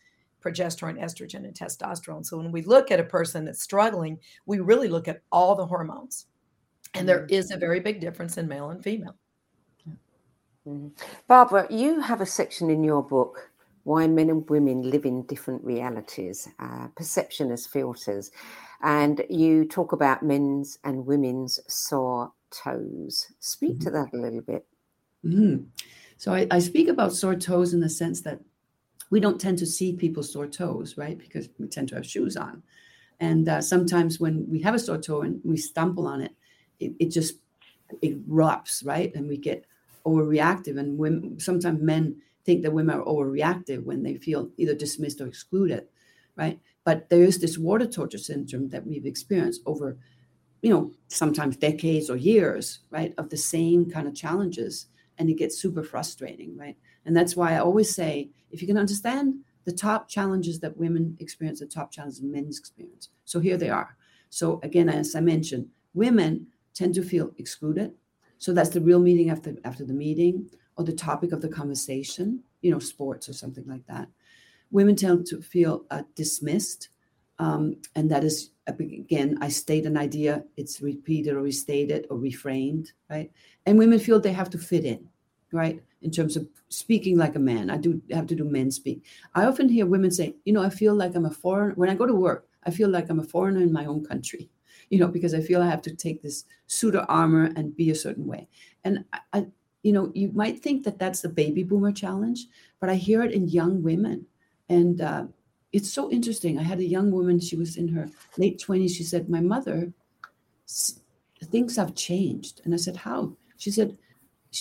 progesterone, estrogen, and testosterone. So when we look at a person that's struggling, we really look at all the hormones. And there is a very big difference in male and female. Mhm. Barbara, you have a section in your book, Why Men and Women Live in Different Realities, uh, Perception as Filters. And you talk about men's and women's sore toes. Speak to that a little bit. Mhm. So I, I speak about sore toes in the sense that we don't tend to see people's sore toes, right? Because we tend to have shoes on. And uh, sometimes when we have a sore toe and we stumble on it, it, it just erupts, right? And we get overreactive. And women, sometimes men think that women are overreactive when they feel either dismissed or excluded, right? But there is this water torture syndrome that we've experienced over, you know, sometimes decades or years, right, of the same kind of challenges. And it gets super frustrating, right? And that's why I always say if you can understand the top challenges that women experience, the top challenges men experience. So here they are. So again, as I mentioned, women tend to feel excluded. So that's the real meeting after after the meeting or the topic of the conversation, you know, sports or something like that. Women tend to feel uh, dismissed. Um, and that is, again, I state an idea, it's repeated or restated or reframed, right? And women feel they have to fit in, right? In terms of speaking like a man. I do have to do men speak. I often hear women say, you know, I feel like I'm a foreigner. When I go to work, I feel like I'm a foreigner in my own country, you know, because I feel I have to take this suit armor and be a certain way. And I, I you know, you might think that that's the baby boomer challenge, but I hear it in young women. And uh, it's so interesting. I had a young woman, she was in her late 20s. She said, My mother, things have changed. And I said, How? She said,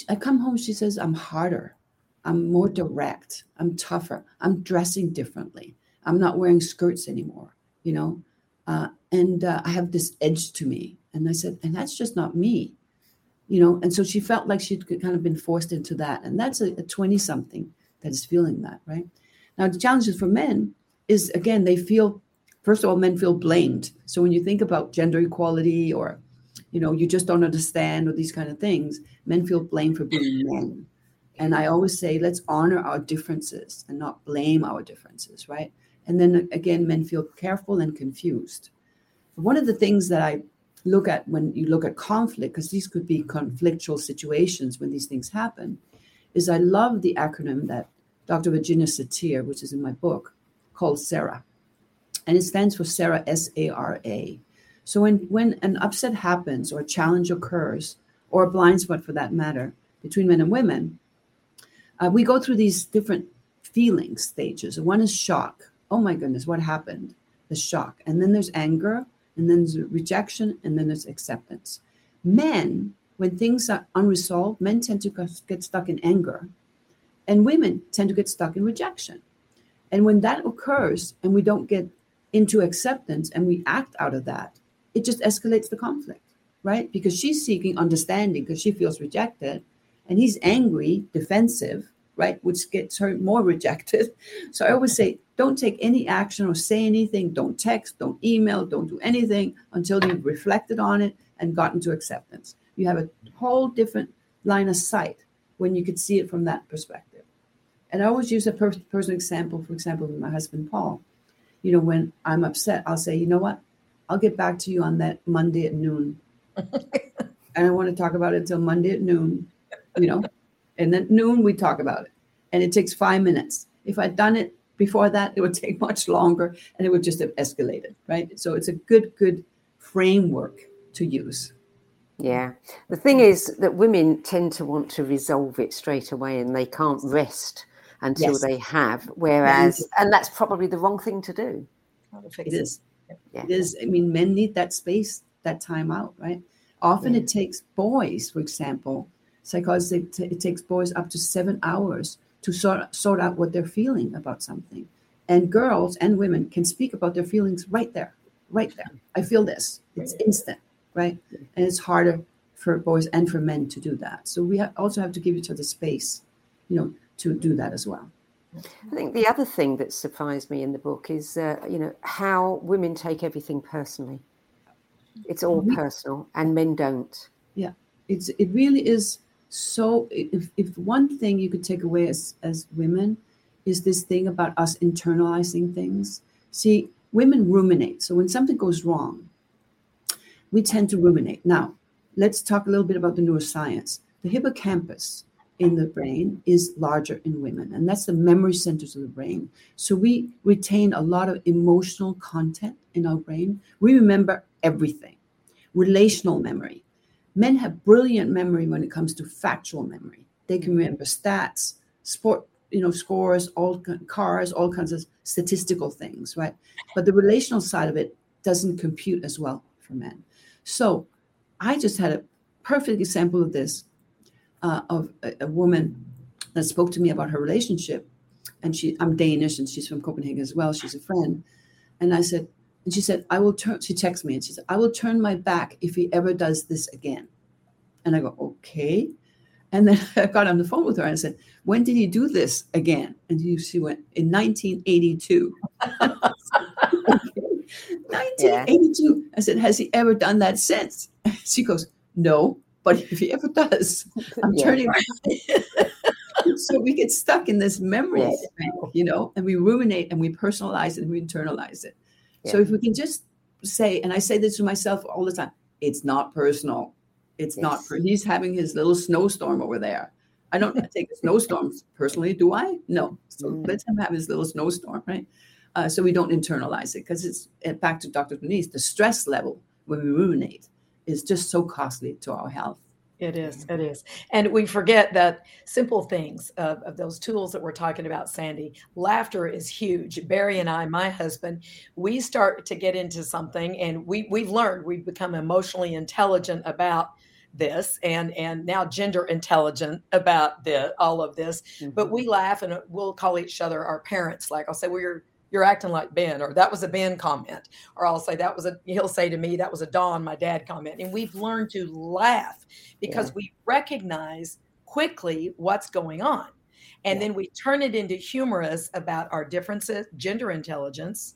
I come home, she says, I'm harder. I'm more direct. I'm tougher. I'm dressing differently. I'm not wearing skirts anymore, you know? Uh, and uh, I have this edge to me. And I said, and that's just not me, you know? And so she felt like she'd kind of been forced into that. And that's a 20 something that is feeling that, right? Now, the challenges for men is again, they feel, first of all, men feel blamed. So when you think about gender equality or, you know, you just don't understand or these kind of things, men feel blamed for being mm. men. And I always say, let's honor our differences and not blame our differences, right? And then again, men feel careful and confused. One of the things that I look at when you look at conflict, because these could be conflictual situations when these things happen, is I love the acronym that Dr. Virginia Satir, which is in my book, called SARA. And it stands for Sarah, S A R A. So when, when an upset happens or a challenge occurs, or a blind spot for that matter, between men and women, uh, we go through these different feeling stages. One is shock. Oh my goodness, what happened? The shock. And then there's anger, and then there's rejection, and then there's acceptance. Men, when things are unresolved, men tend to get stuck in anger, and women tend to get stuck in rejection. And when that occurs and we don't get into acceptance and we act out of that, it just escalates the conflict, right? Because she's seeking understanding because she feels rejected, and he's angry, defensive, right? Which gets her more rejected. So I always say, don't take any action or say anything. Don't text, don't email, don't do anything until you've reflected on it and gotten to acceptance. You have a whole different line of sight when you could see it from that perspective. And I always use a per- personal example, for example, with my husband, Paul. You know, when I'm upset, I'll say, you know what? I'll get back to you on that Monday at noon. I don't want to talk about it until Monday at noon, you know, and then noon we talk about it. And it takes five minutes. If I'd done it before that, it would take much longer and it would just have escalated, right? So it's a good, good framework to use. Yeah. The thing is that women tend to want to resolve it straight away and they can't rest until Yes. they have. Whereas, and that's probably the wrong thing to do. It is. Yeah. It is. I mean, men need that space, that time out, right? Often Yeah. it takes boys, for example, psychologists say t- it takes boys up to seven hours to sort sort out what they're feeling about something, and girls and women can speak about their feelings right there, right there. I feel this. It's instant, right? And it's harder for boys and for men to do that. So we ha- also have to give each other space, you know, to do that as well. I think the other thing that surprised me in the book is, uh, you know, how women take everything personally. It's all Mhm. personal, and men don't. Yeah, it's it really is so. If if one thing you could take away as as women is this thing about us internalizing things. See, women ruminate. So when something goes wrong, we tend to ruminate. Now, let's talk a little bit about the neuroscience. The hippocampus in the brain is larger in women, and that's the memory centers of the brain. So we retain a lot of emotional content in our brain. We remember everything. Relational memory. Men have brilliant memory when it comes to factual memory. They can mm-hmm. remember stats, sport, you know, scores, all cars, all kinds of statistical things, right? But the relational side of it doesn't compute as well for men. So I just had a perfect example of this uh, of a, a, woman that spoke to me about her relationship. And she, I'm Danish and she's from Copenhagen as well. She's a friend. And I said, and she said, I will turn, she texts me and she said, I will turn my back if he ever does this again. And I go, okay. And then I got on the phone with her and I said, when did he do this again? And she went, in 1982. 1982. I said, has he ever done that since? She goes, no, but if he ever does, I'm yeah. turning. so we get stuck in this memory, yes. you know, and we ruminate and we personalize it and we internalize it. Yeah. So if we can just say, and I say this to myself all the time, it's not personal. It's yes. not. He's having his little snowstorm over there. I don't take snowstorms personally, do I? No. So mm. let him have his little snowstorm, right? Uh, so we don't internalize it because it's eh, back to Dr. Denise, the stress level when we ruminate is just so costly to our health. It is. It is. And we forget that simple things of, of, those tools that we're talking about, Sandy. Laughter is huge. Barry and I, my husband, we start to get into something and we, we've learned, we've become emotionally intelligent about this and and now gender intelligent about the all of this mm-hmm. but we laugh and we'll call each other our parents like i'll say well you're you're acting like Ben, or that was a Ben comment, or I'll say that was a, he'll say to me, that was a Don, my dad comment. And we've learned to laugh because yeah. we recognize quickly what's going on. And yeah. then we turn it into humorous about our differences, gender intelligence,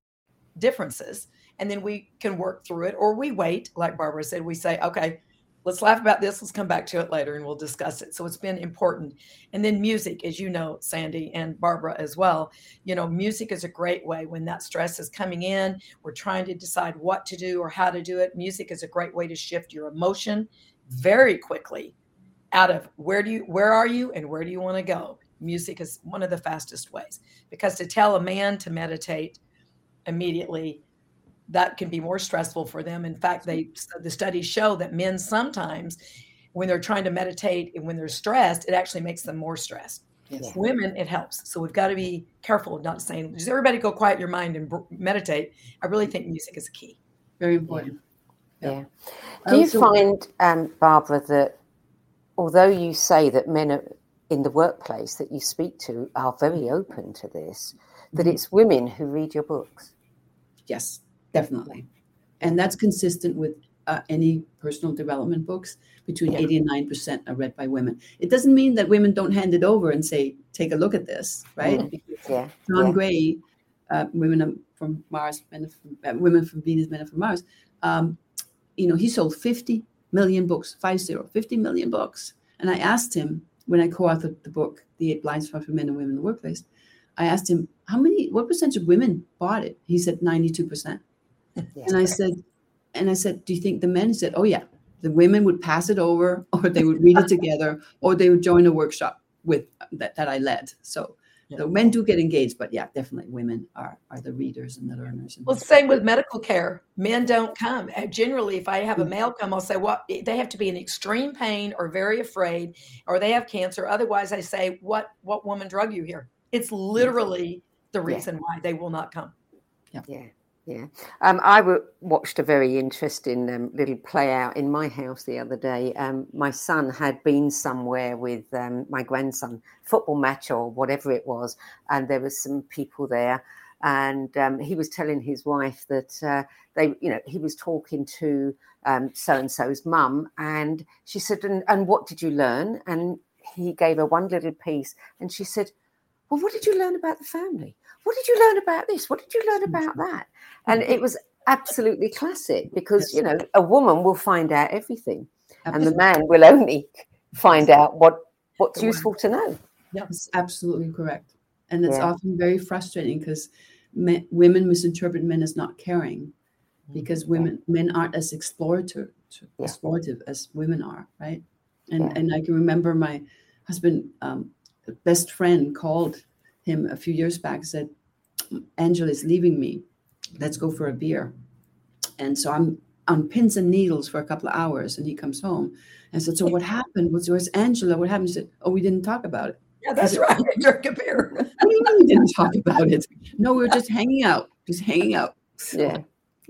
differences and then we can work through it or we wait like barbara said we say okay let's laugh about this let's come back to it later and we'll discuss it. So it's been important. And then music as you know sandy and barbara as well you know music is a great way when that stress is coming in we're trying to decide what to do or how to do it. Music is a great way to shift your emotion very quickly out of where do you where are you and where do you want to go. Music is one of the fastest ways because to tell a man to meditate immediately that can be more stressful for them. In fact they the studies show that men sometimes when they're trying to meditate and when they're stressed it actually makes them more stressed. Yes. women it helps. So we've got to be careful of not saying does everybody go quiet your mind and meditate? I really think music is a key. Very important. Yeah, yeah. do you find um, barbara that although you say that men are in the workplace that you speak to are very open to this that it's women who read your books. Yes, definitely. And that's consistent with uh, any personal development books. Between yeah. 80 and 9% are read by women. It doesn't mean that women don't hand it over and say, take a look at this, right? Mm. Yeah. John yeah. Gray, uh, Women from Mars, Men from, uh, Women from Venus, Men from Mars, um, you know, he sold 50 million books, five zero, 50 million books. And I asked him when I co-authored the book, The Eight Blind Spots for Men and Women in the Workplace, I asked him, how many, what percentage of women bought it? He said 92%. Yeah. And I said, and I said, do you think the men said, oh yeah, the women would pass it over or they would read it together or they would join a workshop with that, that I led. So the men do get engaged, but yeah, definitely women are are the readers and the learners. And Well, same with medical care. Men don't come. Uh, Generally, if I have a male come, I'll say, "What?" They have to be in extreme pain or very afraid, or they have cancer. Otherwise, I say, "What? What woman drug you here?" It's literally the Yeah. reason why they will not come. Yeah, yeah. Um, I w- watched a very interesting um, little play out in my house the other day. Um, my son had been somewhere with um, my grandson, football match or whatever it was, and there was some people there, and um, he was telling his wife that uh, they, you know, he was talking to so and so's mum, and she said, and, "And what did you learn?" And he gave her one little piece, and she said, "Well, what did you learn about the family?" What did you learn about this? What did you learn about that? And it was absolutely classic because, you know, a woman will find out everything and the man will only find out what what's useful to know. That's absolutely correct. And it's Yeah. often very frustrating because men, women misinterpret men as not caring because women men aren't as explorative Yeah. explorative as women are, right? And Yeah. and I can remember my husband um, best friend called him a few years back said Angela is leaving me. Let's go for a beer. And so I'm on pins and needles for a couple of hours and he comes home. And I said, So what happened? Was where's Angela? What happened? He said, Oh, we didn't talk about it. Yeah, that's right. Drink a beer. What do you mean we didn't talk about it? No, we were just hanging out, just hanging out. Yeah.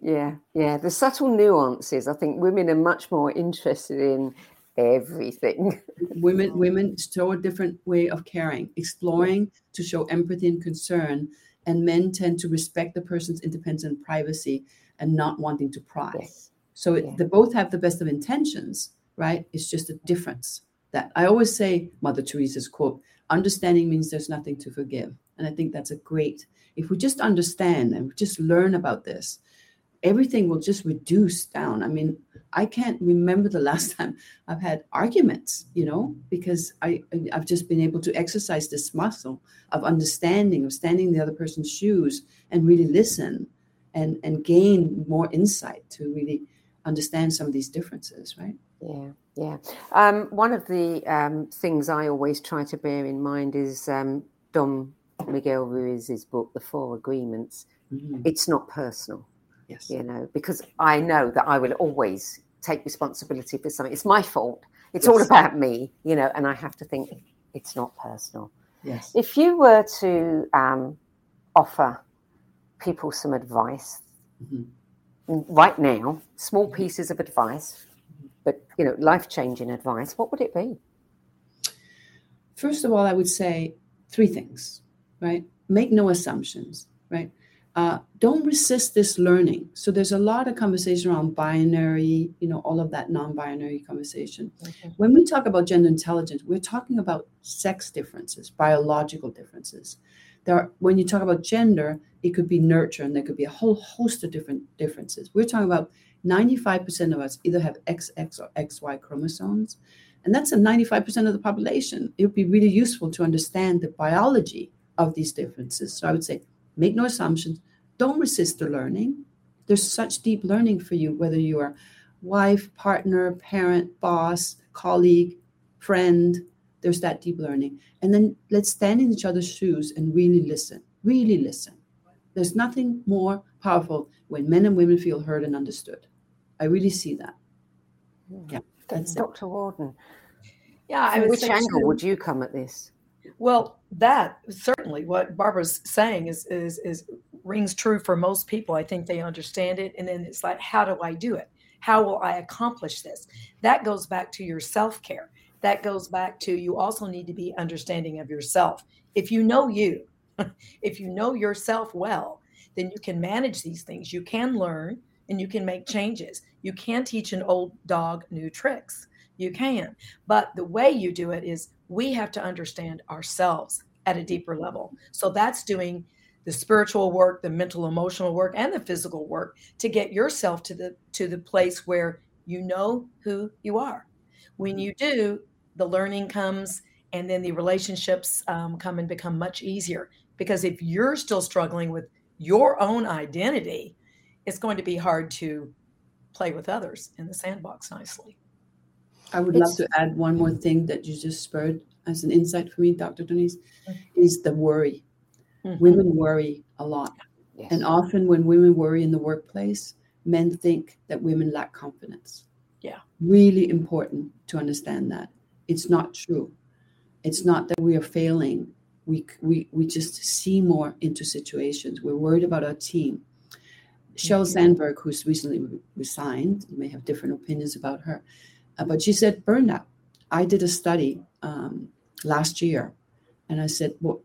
Yeah. Yeah. The subtle nuances. I think women are much more interested in everything. Women, women show a different way of caring, exploring to show empathy and concern, and men tend to respect the person's independence and privacy and not wanting to pry. Yes. So it, Yeah. they both have the best of intentions, right? It's just a difference. That I always say, Mother Teresa's quote: "Understanding means there's nothing to forgive," and I think that's a great. If we just understand and just learn about this, everything will just reduce down. I mean, I can't remember the last time I've had arguments, you know, because I I've just been able to exercise this muscle of understanding, of standing in the other person's shoes and really listen and and gain more insight to really understand some of these differences, right? Yeah, yeah. Um, one of the um, things I always try to bear in mind is um, Don Miguel Ruiz's book, The Four Agreements. Mhm. It's not personal, Yes. you know, because I know that I will always take responsibility for something. It's my fault. It's all about me, you know, and I have to think it's not personal. Yes. If you were to um, offer people some advice Mhm. right now, small pieces of advice, but you know, life changing advice, what would it be? First of all, I would say three things, right? Make no assumptions, right? Uh, don't resist this learning. So there's a lot of conversation around binary, you know, all of that non-binary conversation. When we talk about gender intelligence, we're talking about sex differences, biological differences. There are, when you talk about gender, it could be nurture, and there could be a whole host of different differences. We're talking about 95% of us either have XX or XY chromosomes, and that's a 95% of the population. It would be really useful to understand the biology of these differences. So I would say make no assumptions. Don't resist the learning. There's such deep learning for you, whether you are wife, partner, parent, boss, colleague, friend. There's that deep learning. And then let's stand in each other's shoes and really listen. Really listen. There's nothing more powerful when men and women feel heard and understood. I really see that. Hmm. Yeah, that's it. Dr. Warden, Yeah, I would which say angle too- would you come at this? Well, that certainly what Barbara's saying is is is rings true for most people. I think they understand it, and then it's like, how do I do it? How will I accomplish this? That goes back to your self care. That goes back to you also need to be understanding of yourself. If you know you, if you know yourself well, then you can manage these things. You can learn and you can make changes. You can teach an old dog new tricks. You can. But the way you do it is we have to understand ourselves at a deeper level. So that's doing the spiritual work, the mental emotional work and the physical work to get yourself to the to the place where you know who you are. When you do, the learning comes and then the relationships um, come and become much easier because if you're still struggling with your own identity, it's going to be hard to play with others in the sandbox nicely. I would love to add one more thing that you just spurred. as an insight for me, Dr. Denise, is the worry. Mm-hmm. Women worry a lot. Yes. And often when women worry in the workplace, men think that women lack confidence. Yeah. Really important to understand that. It's not true. It's not that we are failing. We, we, we just see more into situations. We're worried about our team. Sheryl mm-hmm. Sandberg, who's recently resigned, you may have different opinions about her, but she said burnout. I did a study um, last year, and I said, well,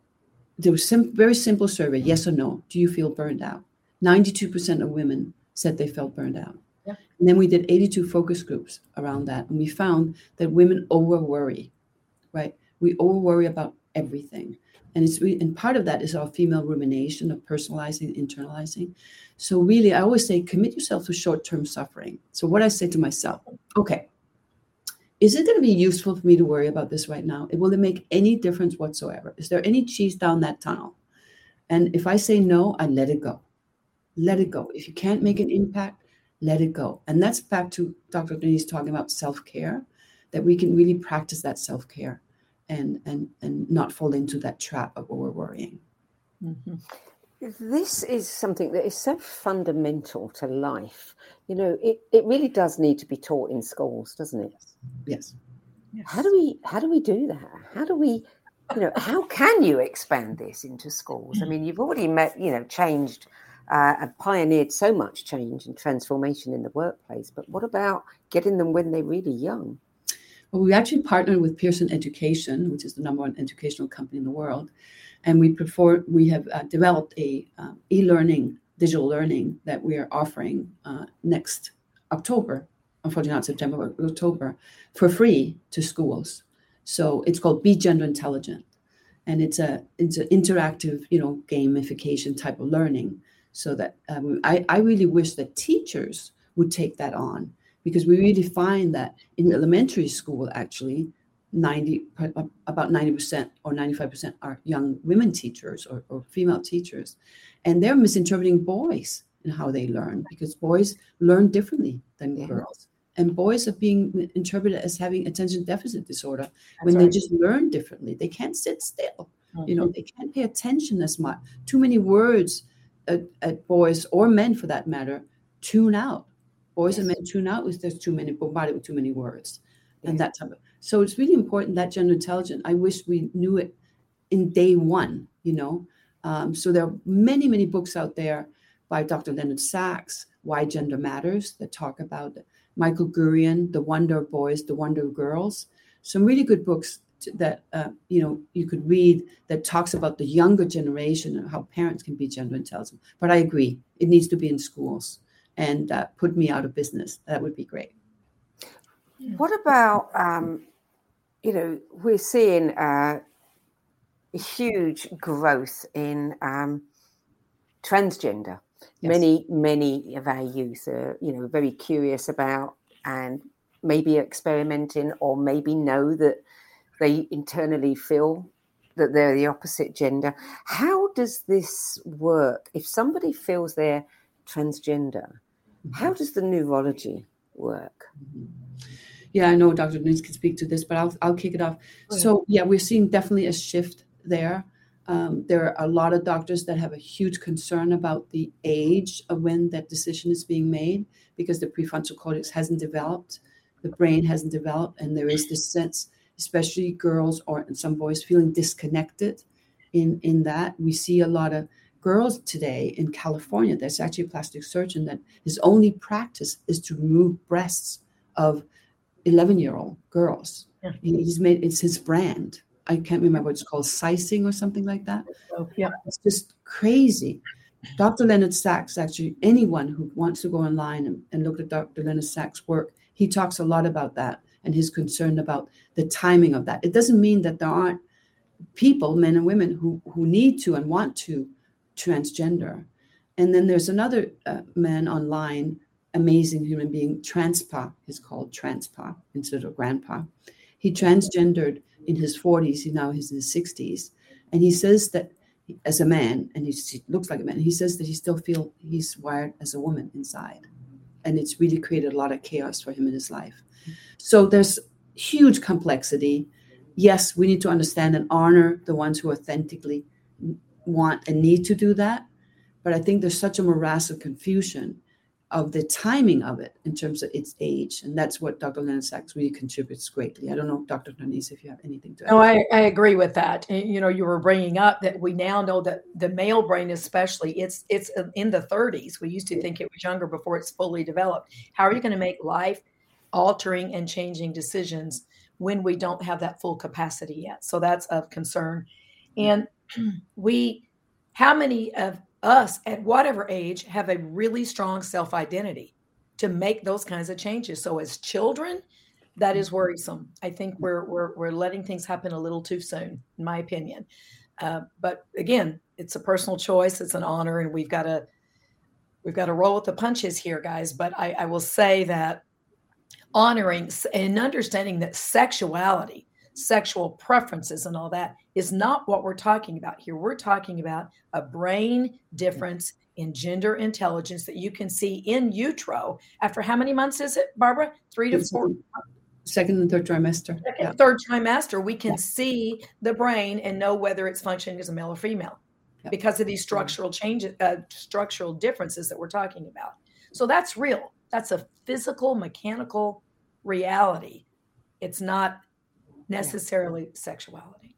there was some very simple survey, yes or no. Do you feel burned out? 92% of women said they felt burned out. Yeah. And then we did 82 focus groups around that, and we found that women over worry, right? We over worry about everything. And it's re- and part of that is our female rumination of personalizing, internalizing. So really, I always say, commit yourself to short-term suffering. So what I say to myself, okay, is it going to be useful for me to worry about this right now? Will it make any difference whatsoever? Is there any cheese down that tunnel? And if I say no, I let it go. Let it go. If you can't make an impact, let it go. And that's back to Dr. Denise talking about self-care, that we can really practice that self-care and and and not fall into that trap of over worrying. Mm-hmm this is something that is so fundamental to life. You know, it, it really does need to be taught in schools, doesn't it? Yes. yes. How do we how do we do that? How do we, you know, how can you expand this into schools? I mean, you've already met, you know, changed uh, and pioneered so much change and transformation in the workplace. But what about getting them when they're really young? Well, we actually partnered with Pearson Education, which is the number one educational company in the world, and we prefer we have uh, developed a uh, e-learning digital learning that we are offering uh, next October, unfortunately not September, but October, for free to schools. So it's called Be Gender Intelligent, and it's a it's an interactive, you know, gamification type of learning. So that um, I I really wish that teachers would take that on because we really find that in elementary school actually 90 about 90% or 95% are young women teachers or, or female teachers and they're misinterpreting boys and how they learn because boys learn differently than yeah. girls and boys are being interpreted as having attention deficit disorder That's when right. they just learn differently they can't sit still mm-hmm. you know mm-hmm. they can't pay attention as much too many words at, at boys or men for that matter tune out boys yes. and men tune out if there's too many bombarded with too many words and that type of so it's really important that gender intelligence. i wish we knew it in day one you know? Um, so there are many many books out there by dr leonard sax why gender matters that talk about michael gurian the wonder boys the wonder girls. Some really good books that uh, you know you could read that talks about the younger generation and how parents can be gender intelligent but i agree it needs to be in schools and uh, put me out of business. That would be great. What about, um, you know, we're seeing uh, huge growth in um, transgender. Yes. Many, many of our youth are, you know, very curious about and maybe experimenting or maybe know that they internally feel that they're the opposite gender. How does this work? If somebody feels they're transgender, how mm-hmm. does the neurology work? Yeah, I know Dr. Denise can speak to this, but I'll, I'll kick it off. Okay. So, yeah, we're seeing definitely a shift there. Um, there are a lot of doctors that have a huge concern about the age of when that decision is being made because the prefrontal cortex hasn't developed, the brain hasn't developed, and there is this sense, especially girls or some boys, feeling disconnected in in that. We see a lot of girls today in California. There's actually a plastic surgeon that his only practice is to remove breasts of 11 year old girls. Yeah. He's made it's his brand. I can't remember what it's called, sizing or something like that. Oh, yeah. It's just crazy. Dr. Leonard Sax, actually, anyone who wants to go online and, and look at Dr. Leonard Sax' work, he talks a lot about that and his concern about the timing of that. It doesn't mean that there aren't people, men and women, who, who need to and want to transgender. And then there's another uh, man online amazing human being, Transpa is called Transpa instead of Grandpa. He transgendered in his 40s, he now is in his 60s. And he says that as a man, and he looks like a man, he says that he still feels he's wired as a woman inside. And it's really created a lot of chaos for him in his life. So there's huge complexity. yes, we need to understand and honor the ones who authentically want and need to do that. But I think there's such a morass of confusion of the timing of it in terms of its age. And that's what Dr. Leonard Sax really contributes greatly. I don't know, Dr. Denise, if you have anything to add. No, I, I agree with that. You know, you were bringing up that we now know that the male brain, especially, it's it's in the 30s. We used to think it was younger before it's fully developed. How are you going to make life altering and changing decisions when we don't have that full capacity yet? So that's of concern. And we, how many of us at whatever age have a really strong self identity to make those kinds of changes. So as children, that is worrisome. I think we're we're we're letting things happen a little too soon, in my opinion. Uh, but again, it's a personal choice. It's an honor, and we've got to we've got to roll with the punches here, guys. But I, I will say that honoring and understanding that sexuality sexual preferences and all that is not what we're talking about here. We're talking about a brain difference in gender intelligence that you can see in utero after how many months is it, Barbara? Three to four. Second and third trimester. Second, yeah. Third trimester, we can yeah. see the brain and know whether it's functioning as a male or female yeah. because of these structural changes, uh, structural differences that we're talking about. So that's real. That's a physical, mechanical reality. It's not necessarily sexuality.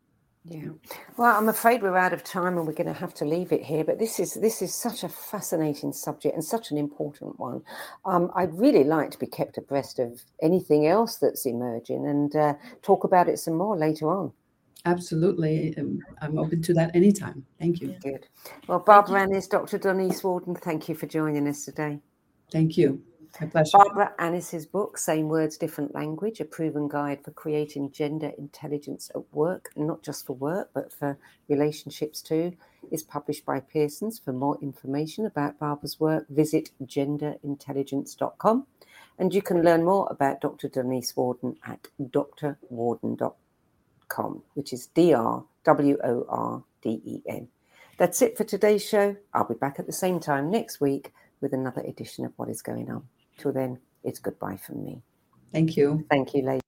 Yeah. Well, I'm afraid we're out of time and we're going to have to leave it here. But this is this is such a fascinating subject and such an important one. Um, I'd really like to be kept abreast of anything else that's emerging and uh, talk about it some more later on. Absolutely. Um, I'm open to that anytime. Thank you. Good. Well, Barbara Annis, Dr. Denise Worden, thank you for joining us today. Thank you. My pleasure. Barbara Annis's book, Same Words, Different Language, a proven guide for creating gender intelligence at work, not just for work, but for relationships too, is published by Pearson's. For more information about Barbara's work, visit genderintelligence.com. And you can learn more about Dr. Denise Warden at drworden.com, which is D R W O R D E N. That's it for today's show. I'll be back at the same time next week with another edition of What is Going On. Till then, it's goodbye from me. Thank you. Thank you, ladies.